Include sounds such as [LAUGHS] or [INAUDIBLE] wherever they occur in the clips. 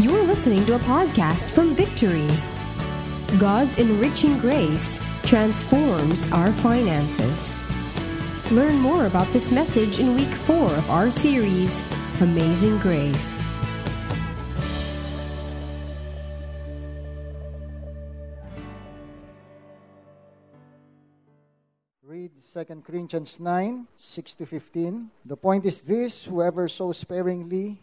You're listening to a podcast from Victory. God's enriching grace transforms our finances. Learn more about this message in week four of our series, Amazing Grace. Read 2 Corinthians 9, 6 to 15. The point is this whoever sows sparingly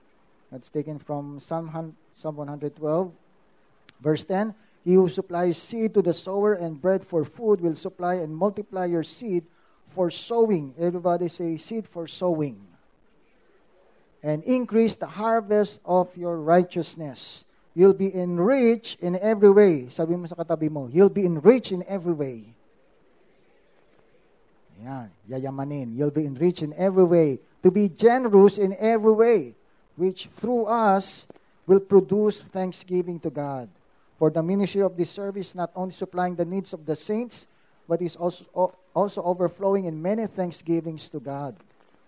That's taken from Psalm, Psalm 112, verse 10. He who supplies seed to the sower and bread for food will supply and multiply your seed for sowing. Everybody say, seed for sowing. And increase the harvest of your righteousness. You'll be enriched in every way. Sabi mo sa katabi mo, you'll be enriched in every way. Yan, yayamanin. You'll be enriched in every way. To be generous in every way, which through us will produce thanksgiving to God. For the ministry of this service not only supplying the needs of the saints, but is also, also overflowing in many thanksgivings to God.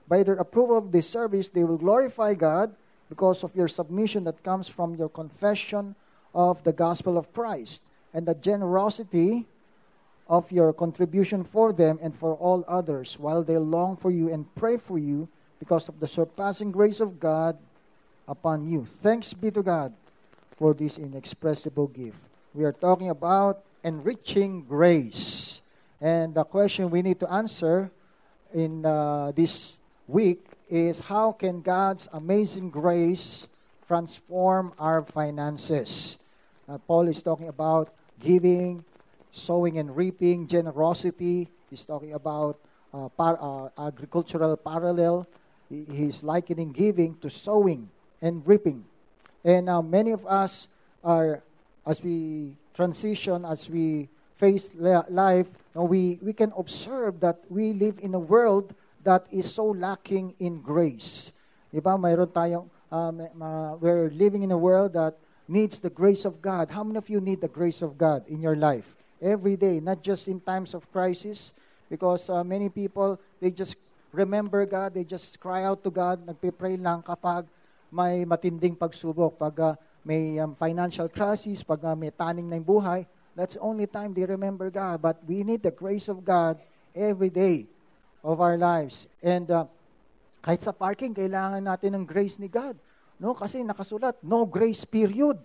By their approval of this service, they will glorify God because of your submission that comes from your confession of the gospel of Christ and the generosity of your contribution for them and for all others, while they long for you and pray for you because of the surpassing grace of God upon you. Thanks be to God for this inexpressible gift. We are talking about enriching grace. And the question we need to answer in uh, this week is how can God's amazing grace transform our finances? Uh, Paul is talking about giving, sowing and reaping, generosity. He's talking about uh, par- uh, agricultural parallel. He's likening giving to sowing and reaping. And now many of us are, as we transition, as we face life, we, we can observe that we live in a world that is so lacking in grace. Diba? Mayroon tayong, um, uh, we're living in a world that needs the grace of God. How many of you need the grace of God in your life? Every day, not just in times of crisis, because uh, many people, they just remember God, they just cry out to God, nagpe-pray lang kapag may matinding pagsubok, pag uh, may um, financial crisis, pag uh, may taning na yung buhay, that's only time they remember God. But we need the grace of God every day of our lives. And uh, kahit sa parking, kailangan natin ng grace ni God. No? Kasi nakasulat, no grace period.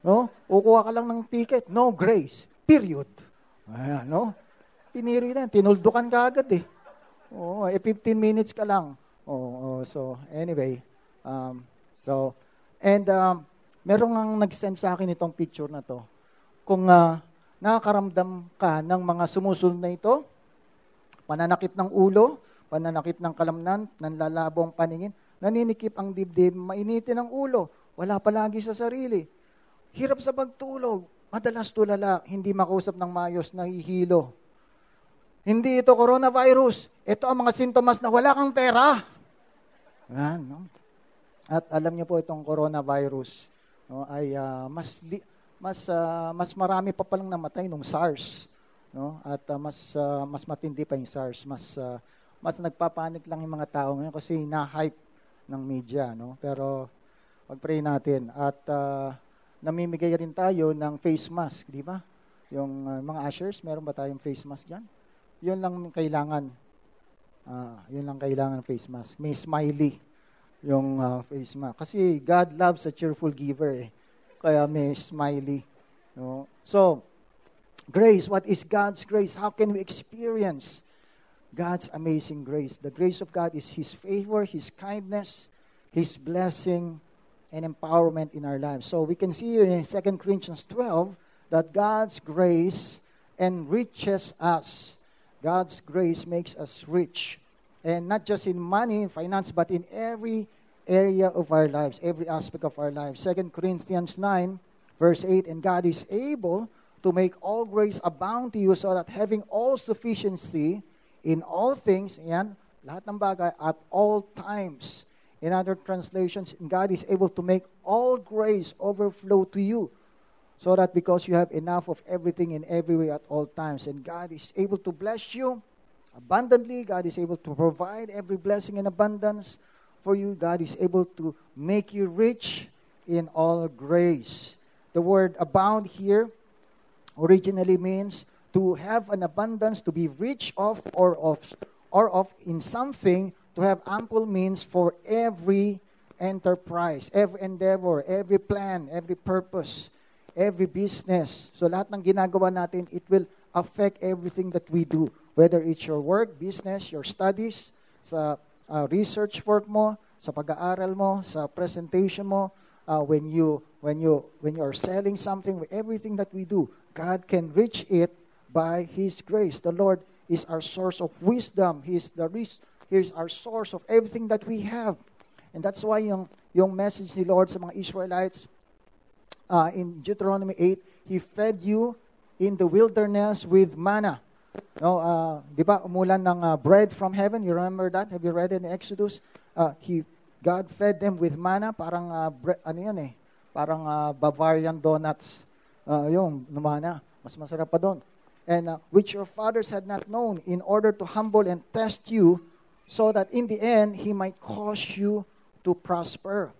No? Kukuha ka lang ng ticket, no grace period. Ayan, no? Piniri na, tinuldukan ka agad eh. Oh, eh 15 minutes ka lang. Oh, oh so anyway, um, So, and um, merong ang nag-send sa akin itong picture na to. Kung uh, nakakaramdam ka ng mga sumusunod na ito, pananakit ng ulo, pananakit ng kalamnan, nanlalabo ang paningin, naninikip ang dibdib, mainitin ang ulo, wala palagi sa sarili. Hirap sa pagtulog, madalas tulala, hindi makausap ng mayos, nahihilo. Hindi ito coronavirus. Ito ang mga sintomas na wala kang pera. Yan, no? At alam niyo po itong coronavirus no, ay uh, mas di, mas uh, mas marami pa palang namatay nung SARS, no? At uh, mas uh, mas matindi pa yung SARS, mas uh, mas nagpapanik lang yung mga tao ngayon kasi na-hype ng media, no? Pero pag-pray natin at uh, namimigay rin tayo ng face mask, di ba? Yung uh, mga ushers, meron ba tayong face mask diyan? Yun lang kailangan. Uh, yun lang kailangan face mask. May smiley yung uh, face mask. Kasi God loves a cheerful giver eh. Kaya may smiley. No? So, grace, what is God's grace? How can we experience God's amazing grace? The grace of God is His favor, His kindness, His blessing, and empowerment in our lives. So we can see here in 2 Corinthians 12 that God's grace enriches us. God's grace makes us rich. And not just in money, finance, but in every area of our lives, every aspect of our lives. 2 Corinthians 9, Verse 8, And God is able to make all grace abound to you so that having all sufficiency in all things, yan, lahat ng bagay, at all times. In other translations, God is able to make all grace overflow to you so that because you have enough of everything in every way at all times, and God is able to bless you abundantly, God is able to provide every blessing in abundance for you, God is able to make you rich in all grace. The word abound here originally means to have an abundance, to be rich of or of or of in something, to have ample means for every enterprise, every endeavor, every plan, every purpose, every business. So lahat ng ginagawa natin, it will affect everything that we do. Whether it's your work, business, your studies, sa uh, research work mo, sa pag-aaral mo, sa presentation mo, uh, when you when you when you are selling something, everything that we do, God can reach it by His grace. The Lord is our source of wisdom. He is the He is our source of everything that we have. And that's why yung, yung message ni Lord sa mga Israelites uh, in Deuteronomy 8, He fed you in the wilderness with manna. No, uh, di ba, umulan ng uh, bread from heaven. You remember that? Have you read it in Exodus? Uh, he, God fed them with manna, parang, uh, bre- ano yan eh, parang uh, Bavarian donuts. Uh, yung manna. Mas masarap pa doon. And uh, which your fathers had not known, in order to humble and test you, so that in the end, He might cause you to prosper.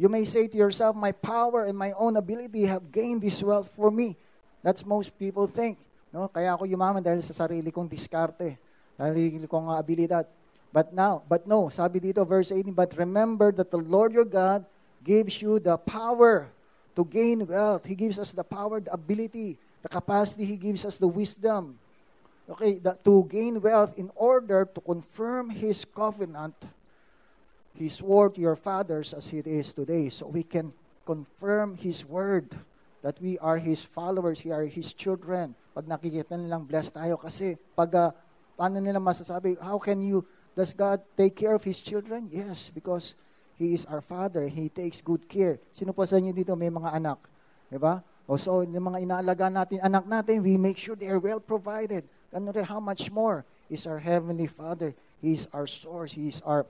You may say to yourself, My power and my own ability have gained this wealth for me. That's most people think. No? Kaya ako yumaman dahil sa sarili kong diskarte, sarili kong abilidad. But now, but no, sabi dito verse 18, but remember that the Lord your God gives you the power to gain wealth. He gives us the power, the ability, the capacity. He gives us the wisdom. Okay, the, to gain wealth in order to confirm His covenant, He swore to your fathers as it is today. So we can confirm His word that we are His followers, we are His children. Pag nakikita nilang blessed tayo kasi pag uh, paano nila masasabi, how can you, does God take care of His children? Yes, because He is our Father. He takes good care. Sino po sa inyo dito may mga anak? Di ba? O so, yung mga inaalaga natin, anak natin, we make sure they are well provided. Ano rin, how much more is our Heavenly Father? He is our source. He is our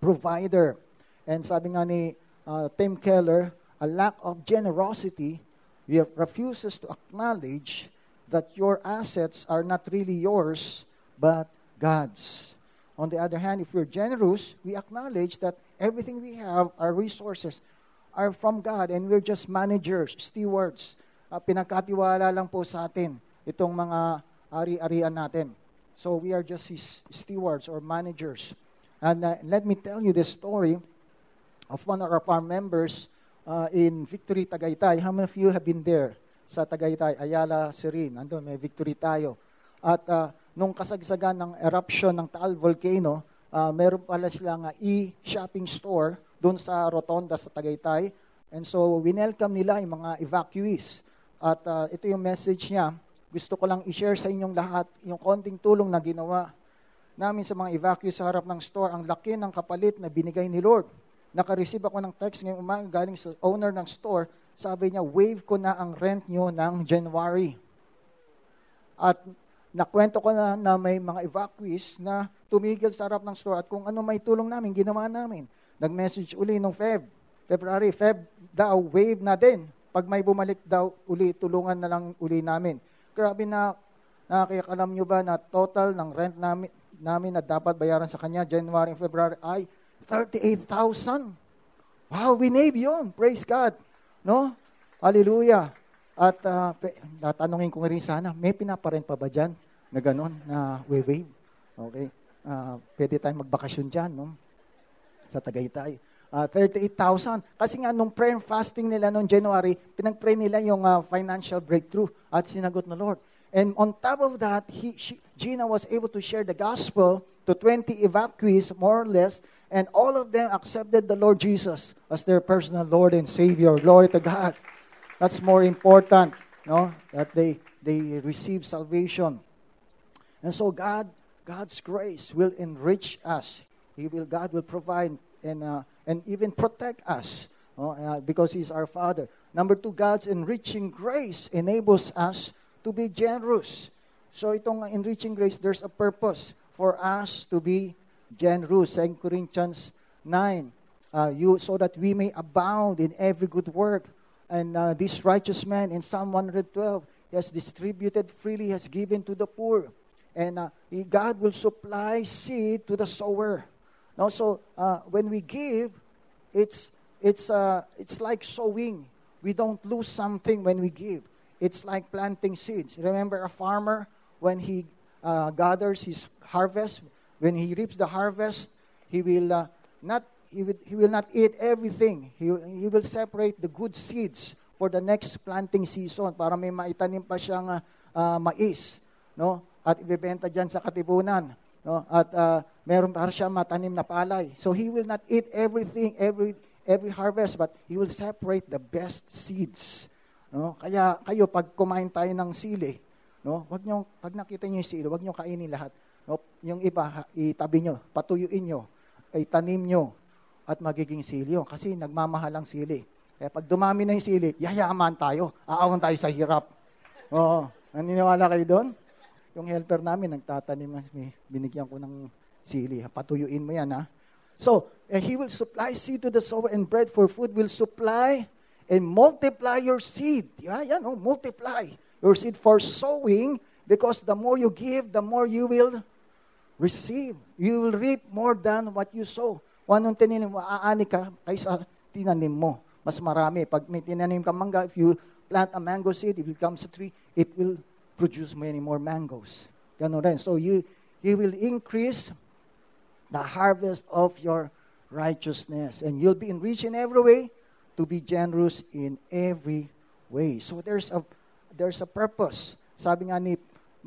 provider. And sabi nga ni uh, Tim Keller, a lack of generosity refuses to acknowledge that your assets are not really yours, but God's. On the other hand, if we're generous, we acknowledge that everything we have, our resources, are from God and we're just managers, stewards. Uh, pinagkatiwala lang po sa atin itong mga ari-arian natin. So we are just his stewards or managers. And uh, let me tell you the story of one of our members uh, in Victory Tagaytay. How many of you have been there sa Tagaytay? Ayala, Sirin. Andun, may victory tayo. At uh, nung kasagsagan ng eruption ng Taal Volcano, uh, meron pala silang uh, e-shopping store doon sa Rotonda sa Tagaytay. And so, winelcome nila yung mga evacuees. At uh, ito yung message niya. Gusto ko lang i-share sa inyong lahat yung konting tulong na ginawa namin sa mga evacuees sa harap ng store. Ang laki ng kapalit na binigay ni Lord naka-receive ako ng text ngayong umaga galing sa owner ng store. Sabi niya, waive ko na ang rent nyo ng January. At nakwento ko na na may mga evacuees na tumigil sa harap ng store at kung ano may tulong namin, ginawa namin. Nag-message uli nung Feb. February, Feb daw, wave na din. Pag may bumalik daw uli, tulungan na lang uli namin. Grabe na, nakakakalam nyo ba na total ng rent namin, namin na dapat bayaran sa kanya January and February ay 38,000. Wow, winave yun. Praise God. No? Hallelujah. At uh, tatanungin ko rin sana, may pinaparent pa ba dyan na gano'n na wave? Okay. Uh, pwede tayong magbakasyon dyan, no? Sa Tagaytay. Uh, 38,000. Kasi nga, nung prayer fasting nila noong January, pinag-pray nila yung uh, financial breakthrough at sinagot ng Lord. And on top of that, he, she, Gina was able to share the gospel to 20 evacuees, more or less, and all of them accepted the Lord Jesus as their personal Lord and Savior. Glory to God. That's more important, no? That they they receive salvation. And so God, God's grace will enrich us. He will, God will provide and uh, and even protect us uh, because He's our Father. Number two, God's enriching grace enables us to be generous. So itong enriching grace, there's a purpose for us to be generous. 2 Corinthians 9, uh, you, so that we may abound in every good work. And uh, this righteous man in Psalm 112, he has distributed freely, has given to the poor. And uh, God will supply seed to the sower. Now, so uh, when we give, it's it's uh, it's like sowing. We don't lose something when we give. It's like planting seeds. Remember a farmer when he uh, gathers his harvest, when he reaps the harvest, he will uh, not he will, he will not eat everything. He, he will separate the good seeds for the next planting season para may maitanim pa siyang uh, mais, no? At ibebenta diyan sa katipunan, no? At uh, meron para siya matanim na palay. So he will not eat everything every every harvest, but he will separate the best seeds. No? Kaya kayo pag kumain tayo ng sili, no? Wag niyo pag nakita niyo yung sili, wag niyo kainin lahat. No? Yung iba itabi niyo, patuyuin niyo, ay tanim niyo at magiging sili yun. Kasi nagmamahal ang sili. Kaya pag dumami na yung sili, yayaman tayo. Aawan tayo sa hirap. Oo. Naniniwala kayo doon? Yung helper namin, nagtatanim, binigyan ko ng sili. Patuyuin mo yan, ha? So, uh, He will supply seed to the sower and bread for food will supply and multiply your seed. Yeah, yan, oh, multiply your seed for sowing because the more you give, the more you will receive. You will reap more than what you sow. Kung anong tinanim mo, aani ka kaysa tinanim mo. Mas marami. Pag may tinanim ka mangga, if you plant a mango seed, if it becomes a tree, it will produce many more mangoes. Ganun rin. So you, you will increase the harvest of your righteousness. And you'll be enriched in every way to be generous in every way. So there's a there's a purpose. Sabi nga ni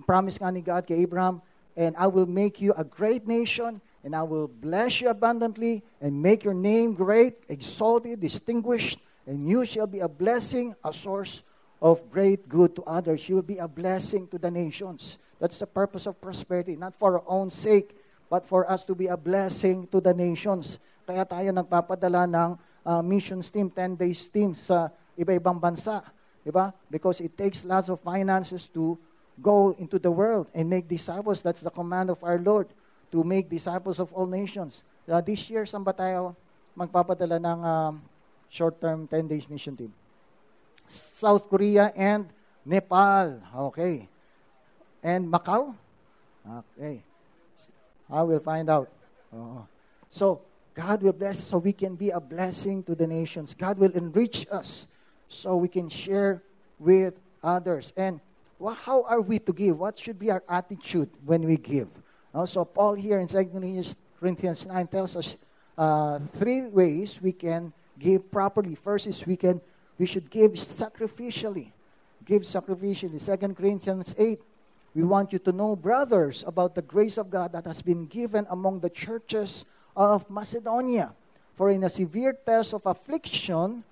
promise nga ni God kay Abraham, and I will make you a great nation and I will bless you abundantly and make your name great, exalted, distinguished, and you shall be a blessing, a source of great good to others. You will be a blessing to the nations. That's the purpose of prosperity, not for our own sake, but for us to be a blessing to the nations. Kaya tayo nagpapadala ng uh, missions team, 10 days team sa iba-ibang bansa. Diba? Because it takes lots of finances to go into the world and make disciples. That's the command of our Lord to make disciples of all nations. Uh, this year, saan ba tayo magpapadala ng um, short-term 10 days mission team? South Korea and Nepal. Okay. And Macau? Okay. I will find out. So, God will bless us so we can be a blessing to the nations. God will enrich us so we can share with others. And how are we to give? What should be our attitude when we give? Also, Paul here in 2 Corinthians 9 tells us uh, three ways we can give properly. First is we can we should give sacrificially. Give sacrificially. 2 Corinthians 8. We want you to know, brothers, about the grace of God that has been given among the churches of Macedonia. For in a severe test of affliction,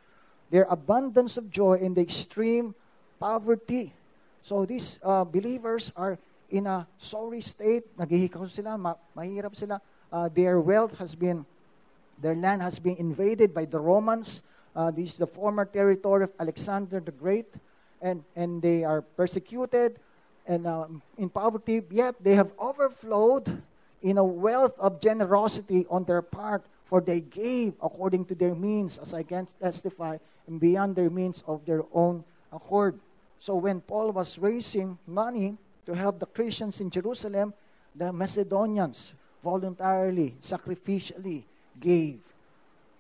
their abundance of joy in the extreme poverty. So these uh, believers are in a sorry state, naghihikaw sila, ma- mahirap sila. Uh, their wealth has been, their land has been invaded by the Romans. Uh, this is the former territory of Alexander the Great. And, and they are persecuted and uh, in poverty, yet they have overflowed in a wealth of generosity on their part, for they gave according to their means, as I can testify, and beyond their means of their own accord. So when Paul was raising money to help the Christians in Jerusalem, the Macedonians voluntarily, sacrificially gave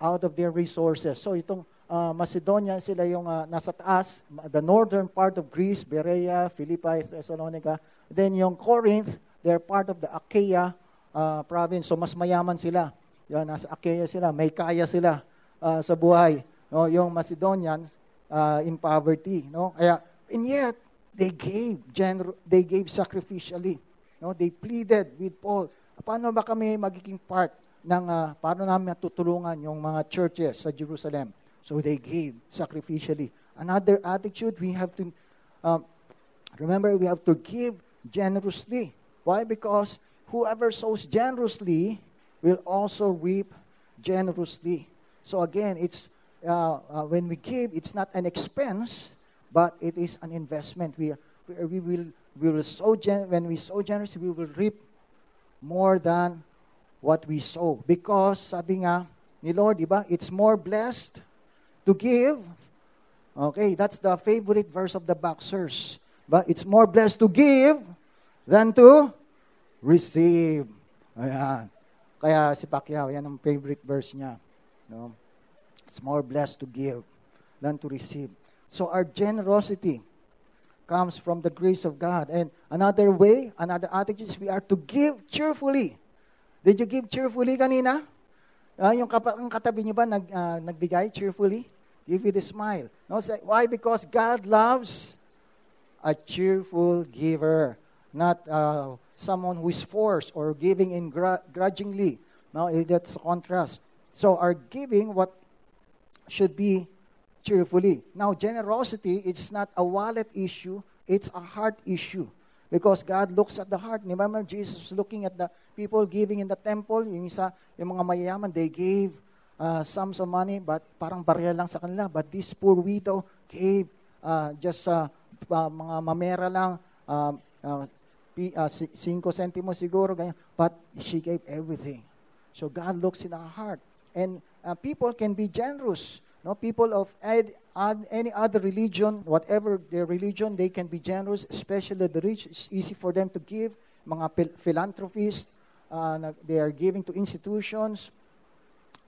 out of their resources. So itong uh, Macedonia, sila yung uh, nasa taas, the northern part of Greece, Berea, Philippi, Thessalonica. Then yung Corinth, they're part of the Achaia uh, province. So mas mayaman sila. Yan, nasa Achaia sila, may kaya sila uh, sa buhay. No? Yung Macedonians, uh, in poverty. No? Kaya, and yet, they gave, gener- they gave sacrificially. No? They pleaded with Paul, paano ba kami magiging part ng, uh, paano namin tutulungan yung mga churches sa Jerusalem? So they gave sacrificially. Another attitude, we have to, um, remember, we have to give generously. Why? Because whoever sows generously will also reap generously. So again, it's uh, uh, when we give, it's not an expense, but it is an investment. We, we, will, we will sow gen- when we sow generously, we will reap more than what we sow. Because, sabi nga ni Lord, di ba, it's more blessed to give. Okay, that's the favorite verse of the boxers. But it's more blessed to give than to receive. Ayan. Kaya si Pacquiao, yan ang favorite verse niya. No? It's more blessed to give than to receive. So our generosity comes from the grace of God. And another way, another attitude is we are to give cheerfully. Did you give cheerfully kanina? Uh, yung katabi niyo ba nag, uh, nagbigay cheerfully? Give it a smile. No, why? Because God loves a cheerful giver, not uh, someone who is forced or giving in gr- grudgingly. No, that's a contrast. So our giving, what should be cheerfully. Now, generosity, it's not a wallet issue, it's a heart issue. Because God looks at the heart. Remember, Jesus looking at the people giving in the temple. Yung isa, yung mga mayayaman, they gave uh, sums of money, but parang barya lang sa kanila. But this poor widow gave uh, just uh, uh, mga mamera lang, uh, uh, uh, 5 centimos siguro, ganyan. But she gave everything. So God looks in our heart. And uh, people can be generous. No, people of ad, any other religion, whatever their religion, they can be generous, especially the rich. It's easy for them to give. Mga phil- philanthropists, uh, they are giving to institutions.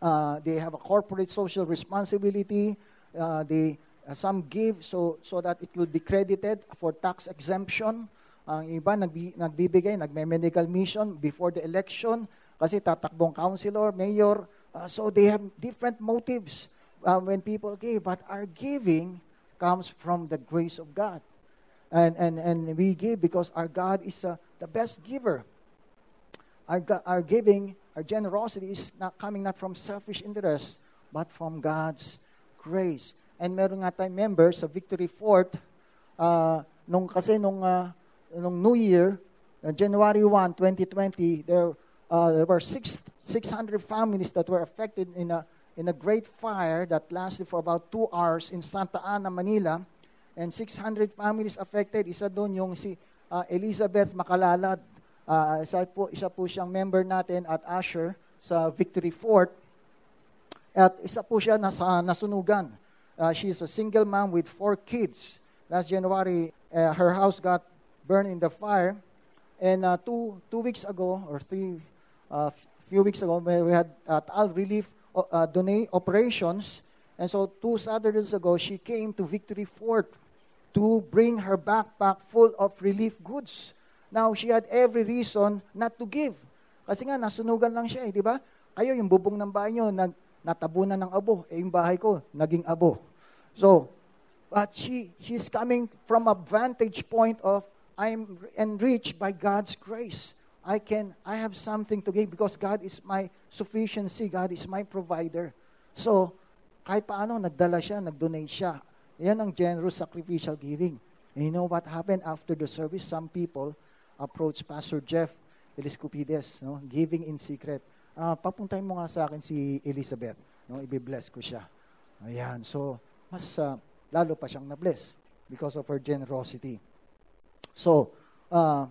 Uh, they have a corporate social responsibility. Uh, they some give so so that it will be credited for tax exemption. Ang iba nagbi, nagbibigay, nagme-medical mission before the election kasi tatakbong councilor, mayor. Uh, so they have different motives uh, when people give, but our giving comes from the grace of God. And, and, and we give because our God is uh, the best giver. Our, our giving, our generosity is not coming not from selfish interest, but from God's grace. And meron nga tayong members sa Victory Fort, uh, nung kasi nung, uh, nung New Year, uh, January 1, 2020, there, uh, there were six, 600 families that were affected in a in a great fire that lasted for about two hours in Santa Ana, Manila. And 600 families affected. Isa doon yung si uh, Elizabeth Makalalad. Uh, isa, po, isa po siyang member natin at Asher sa Victory Fort. At isa po siya nasa nasunugan. Uh, she is a single mom with four kids. Last January, uh, her house got burned in the fire. And uh, two, two weeks ago, or three, uh, few weeks ago, we had uh, Taal Relief uh, donate operations. And so two Saturdays ago, she came to Victory Fort to bring her backpack full of relief goods. Now, she had every reason not to give. Kasi nga, nasunugan lang siya eh, di ba? Kayo, yung bubong ng bahay nyo, nag, natabunan ng abo. Eh, yung bahay ko, naging abo. So, but she, she's coming from a vantage point of, I'm enriched by God's grace. I can, I have something to give because God is my sufficiency. God is my provider. So, kahit paano, nagdala siya, nag-donate siya. Yan ang generous sacrificial giving. And you know what happened after the service? Some people approached Pastor Jeff Eliscupides, no? giving in secret. Uh, papuntahin mo nga sa akin si Elizabeth. No? Ibi-bless ko siya. Ayan. So, mas uh, lalo pa siyang na-bless because of her generosity. So, uh,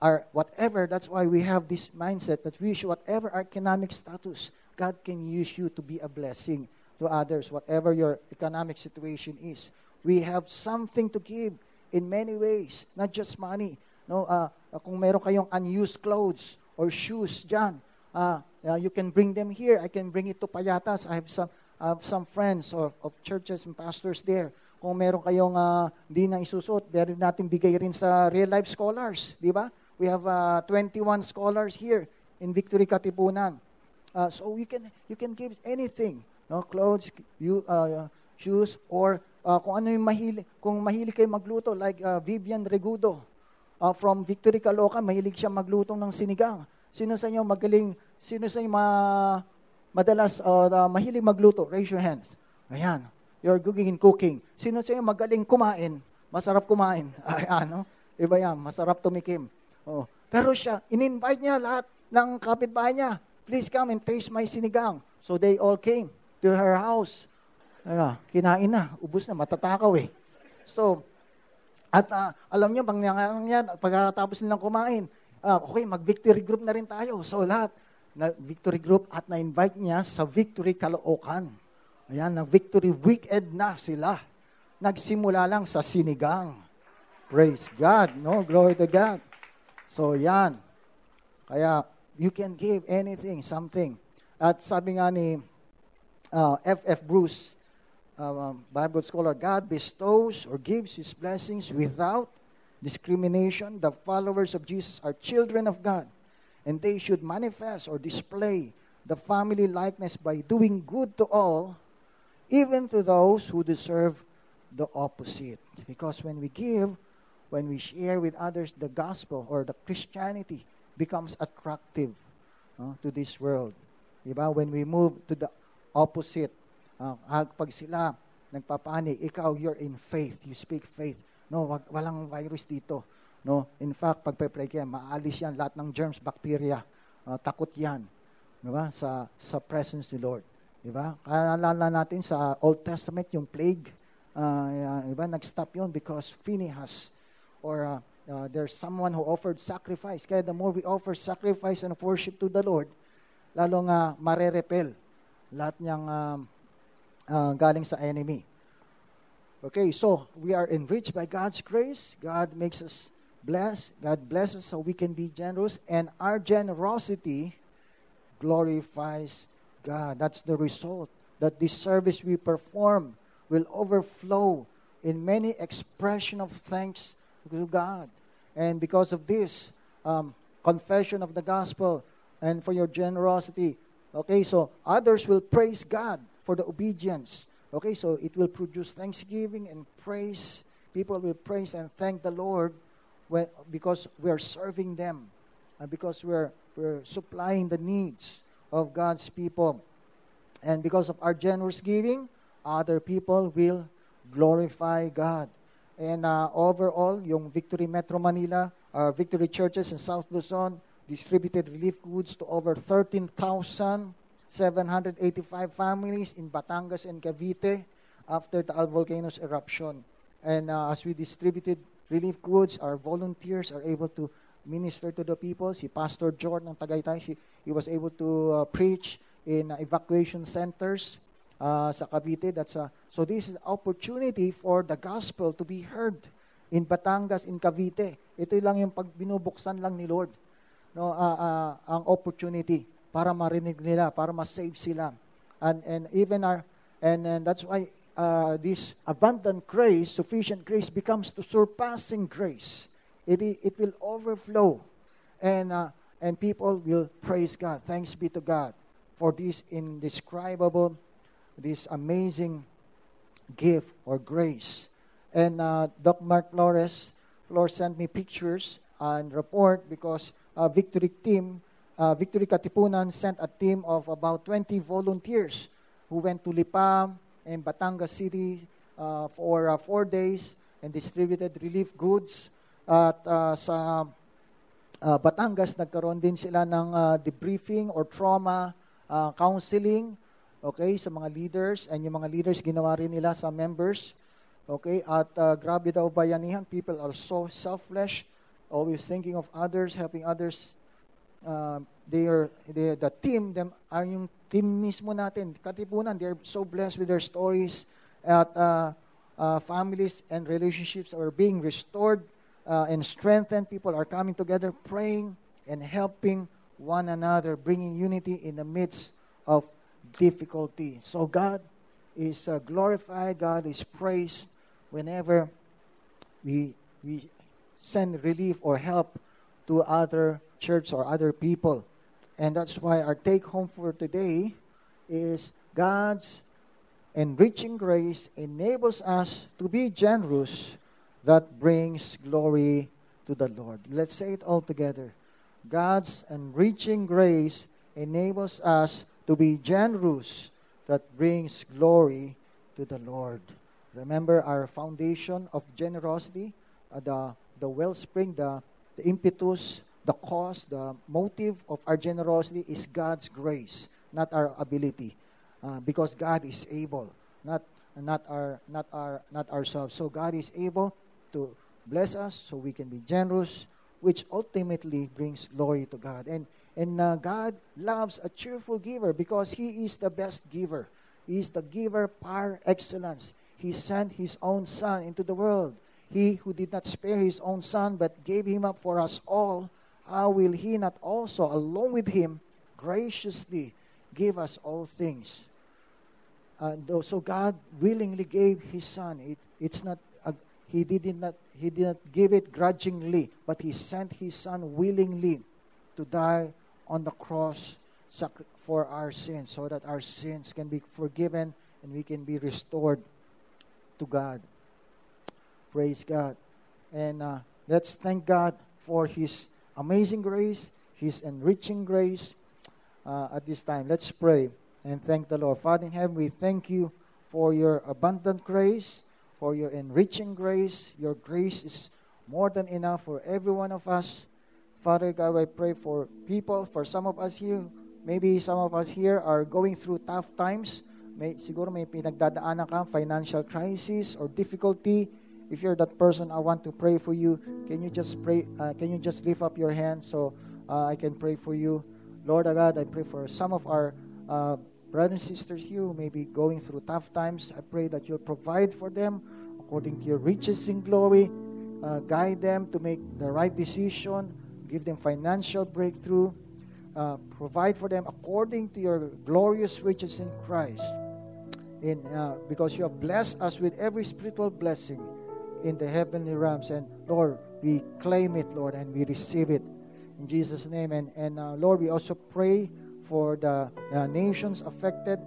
our whatever. That's why we have this mindset that we should, whatever our economic status, God can use you to be a blessing to others, whatever your economic situation is. We have something to give in many ways, not just money. No, uh, kung meron kayong unused clothes or shoes dyan, uh, uh, you can bring them here. I can bring it to Payatas. I have some, I have some friends or, of churches and pastors there. Kung meron kayong uh, di na isusot, pwede natin bigay rin sa real life scholars, di ba? We have uh, 21 scholars here in Victory Katipunan. Uh, so you can you can give anything, no clothes, you uh, shoes or uh, kung ano yung mahili kung mahilig kayo magluto like uh, Vivian Regudo uh, from Victory Caloocan, mahilig siya magluto ng sinigang. Sino sa inyo magaling, sino sa inyo ma, madalas uh, uh, mahilig magluto? Raise your hands. Ayan. You're cooking and cooking. Sino sa inyo magaling kumain? Masarap kumain. [LAUGHS] Ay, ano? Iba yan. Masarap tumikim. Oh. Pero siya, in-invite niya lahat ng kapitbahay niya. Please come and taste my sinigang. So they all came to her house. Ano, kinain na, ubus na, matatakaw eh. So, at uh, alam niyo, bang nangyari pagkatapos nilang kumain, uh, okay, mag-victory group na rin tayo. So, lahat, na victory group at na-invite niya sa victory Caloocan. Ayan, na victory weekend na sila. Nagsimula lang sa sinigang. Praise God, no? Glory to God. So, yan. Kaya, you can give anything, something. At sabi nga ni uh, F.F. Bruce, uh, Bible scholar, God bestows or gives His blessings without discrimination. The followers of Jesus are children of God, and they should manifest or display the family likeness by doing good to all, even to those who deserve the opposite. Because when we give, when we share with others the gospel or the Christianity becomes attractive uh, to this world. Diba? When we move to the opposite, uh, pag sila nagpapanik, ikaw, you're in faith, you speak faith. No, wag, walang virus dito. No, in fact, pag pray ka, maalis yan lahat ng germs, bacteria. Uh, takot yan. Diba? Sa, sa presence ni Lord. Diba? Kaya nalala natin sa Old Testament, yung plague, uh, diba? nag-stop yun because Phinehas or uh, uh, there's someone who offered sacrifice. Kaya the more we offer sacrifice and worship to the Lord, lalo nga marerepel lahat niyang um, uh, galing sa enemy. Okay, so we are enriched by God's grace. God makes us blessed. God blesses so we can be generous. And our generosity glorifies God. That's the result. That this service we perform will overflow in many expression of thanks to God. And because of this, um, confession of the gospel and for your generosity, okay, so others will praise God for the obedience. Okay, so it will produce thanksgiving and praise. People will praise and thank the Lord when, because we are serving them and because we're, we're supplying the needs of God's people. And because of our generous giving, other people will glorify God. And uh, overall, yung Victory Metro Manila, our Victory Churches in South Luzon, distributed relief goods to over 13,785 families in Batangas and Cavite after the volcano's eruption. And uh, as we distributed relief goods, our volunteers are able to minister to the people. Si Pastor Jordan ng Tagaytay, he, he was able to uh, preach in uh, evacuation centers uh, sa Cavite. That's a, so this is opportunity for the gospel to be heard in Batangas, in Cavite. Ito lang yung pag binubuksan lang ni Lord. No, uh, uh, ang opportunity para marinig nila, para ma-save sila. And and even our and, and that's why uh, this abundant grace, sufficient grace becomes to surpassing grace. It it will overflow and uh, and people will praise God. Thanks be to God for this indescribable this amazing gift or grace. And uh, Doc Mark Flores, Flores sent me pictures and report because uh, Victory Team, uh, Victory Katipunan sent a team of about 20 volunteers who went to Lipam and Batangas City uh, for uh, four days and distributed relief goods. At uh, sa uh, Batangas, nagkaroon din sila ng uh, debriefing or trauma uh, counseling Okay, sa mga leaders and yung mga leaders ginawa rin nila sa members. Okay, at uh, grabe daw bayanihan. People are so selfless, always thinking of others, helping others. Uh, they are they, the team, them are yung team mismo natin. Katipunan, they are so blessed with their stories at uh, uh, families and relationships are being restored uh, and strengthened. People are coming together, praying and helping one another, bringing unity in the midst of difficulty. So God is uh, glorified, God is praised whenever we, we send relief or help to other church or other people. And that's why our take home for today is God's enriching grace enables us to be generous that brings glory to the Lord. Let's say it all together. God's enriching grace enables us to be generous that brings glory to the Lord. Remember our foundation of generosity, uh, the, the wellspring, the, the impetus, the cause, the motive of our generosity is God's grace, not our ability. Uh, because God is able. Not not our not our not ourselves. So God is able to bless us so we can be generous, which ultimately brings glory to God. And and uh, God loves a cheerful giver because He is the best giver. He is the giver par excellence. He sent His own Son into the world. He who did not spare His own Son but gave Him up for us all, how will He not also, along with Him, graciously give us all things? Uh, so God willingly gave His Son. It, it's not He did not He did not give it grudgingly, but He sent His Son willingly to die on the cross for our sins so that our sins can be forgiven and we can be restored to God. Praise God. And uh, let's thank God for His amazing grace, His enriching grace uh, at this time. Let's pray and thank the Lord. Father in heaven, we thank you for your abundant grace, for your enriching grace. Your grace is more than enough for every one of us. Father God, I pray for people, for some of us here, maybe some of us here are going through tough times. May, siguro may pinagdadaanan ka, financial crisis or difficulty. If you're that person, I want to pray for you. Can you just pray? Uh, can you just lift up your hand so uh, I can pray for you? Lord God, I pray for some of our uh, brothers and sisters here who may be going through tough times. I pray that you'll provide for them according to your riches in glory. Uh, guide them to make the right decision give them financial breakthrough, uh, provide for them according to your glorious riches in Christ. In, uh, because you have blessed us with every spiritual blessing in the heavenly realms. And Lord, we claim it, Lord, and we receive it in Jesus' name. And, and uh, Lord, we also pray for the uh, nations affected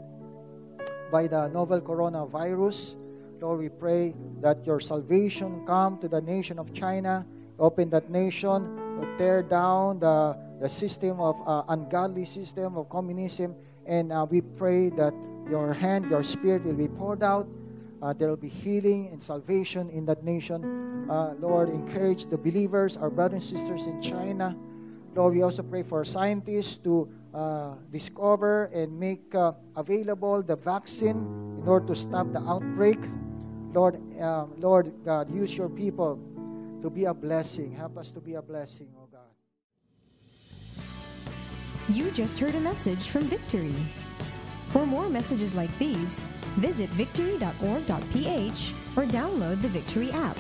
by the novel coronavirus. Lord, we pray that your salvation come to the nation of China, open that nation, tear down the, the system of uh, ungodly system of communism. And uh, we pray that your hand, your spirit will be poured out. Uh, there will be healing and salvation in that nation. Uh, Lord, encourage the believers, our brothers and sisters in China. Lord, we also pray for scientists to uh, discover and make uh, available the vaccine in order to stop the outbreak. Lord, Lord God, use your people to be a blessing. Help us to be a blessing, oh God. You just heard a message from Victory. For more messages like these, visit victory.org.ph or download the Victory app.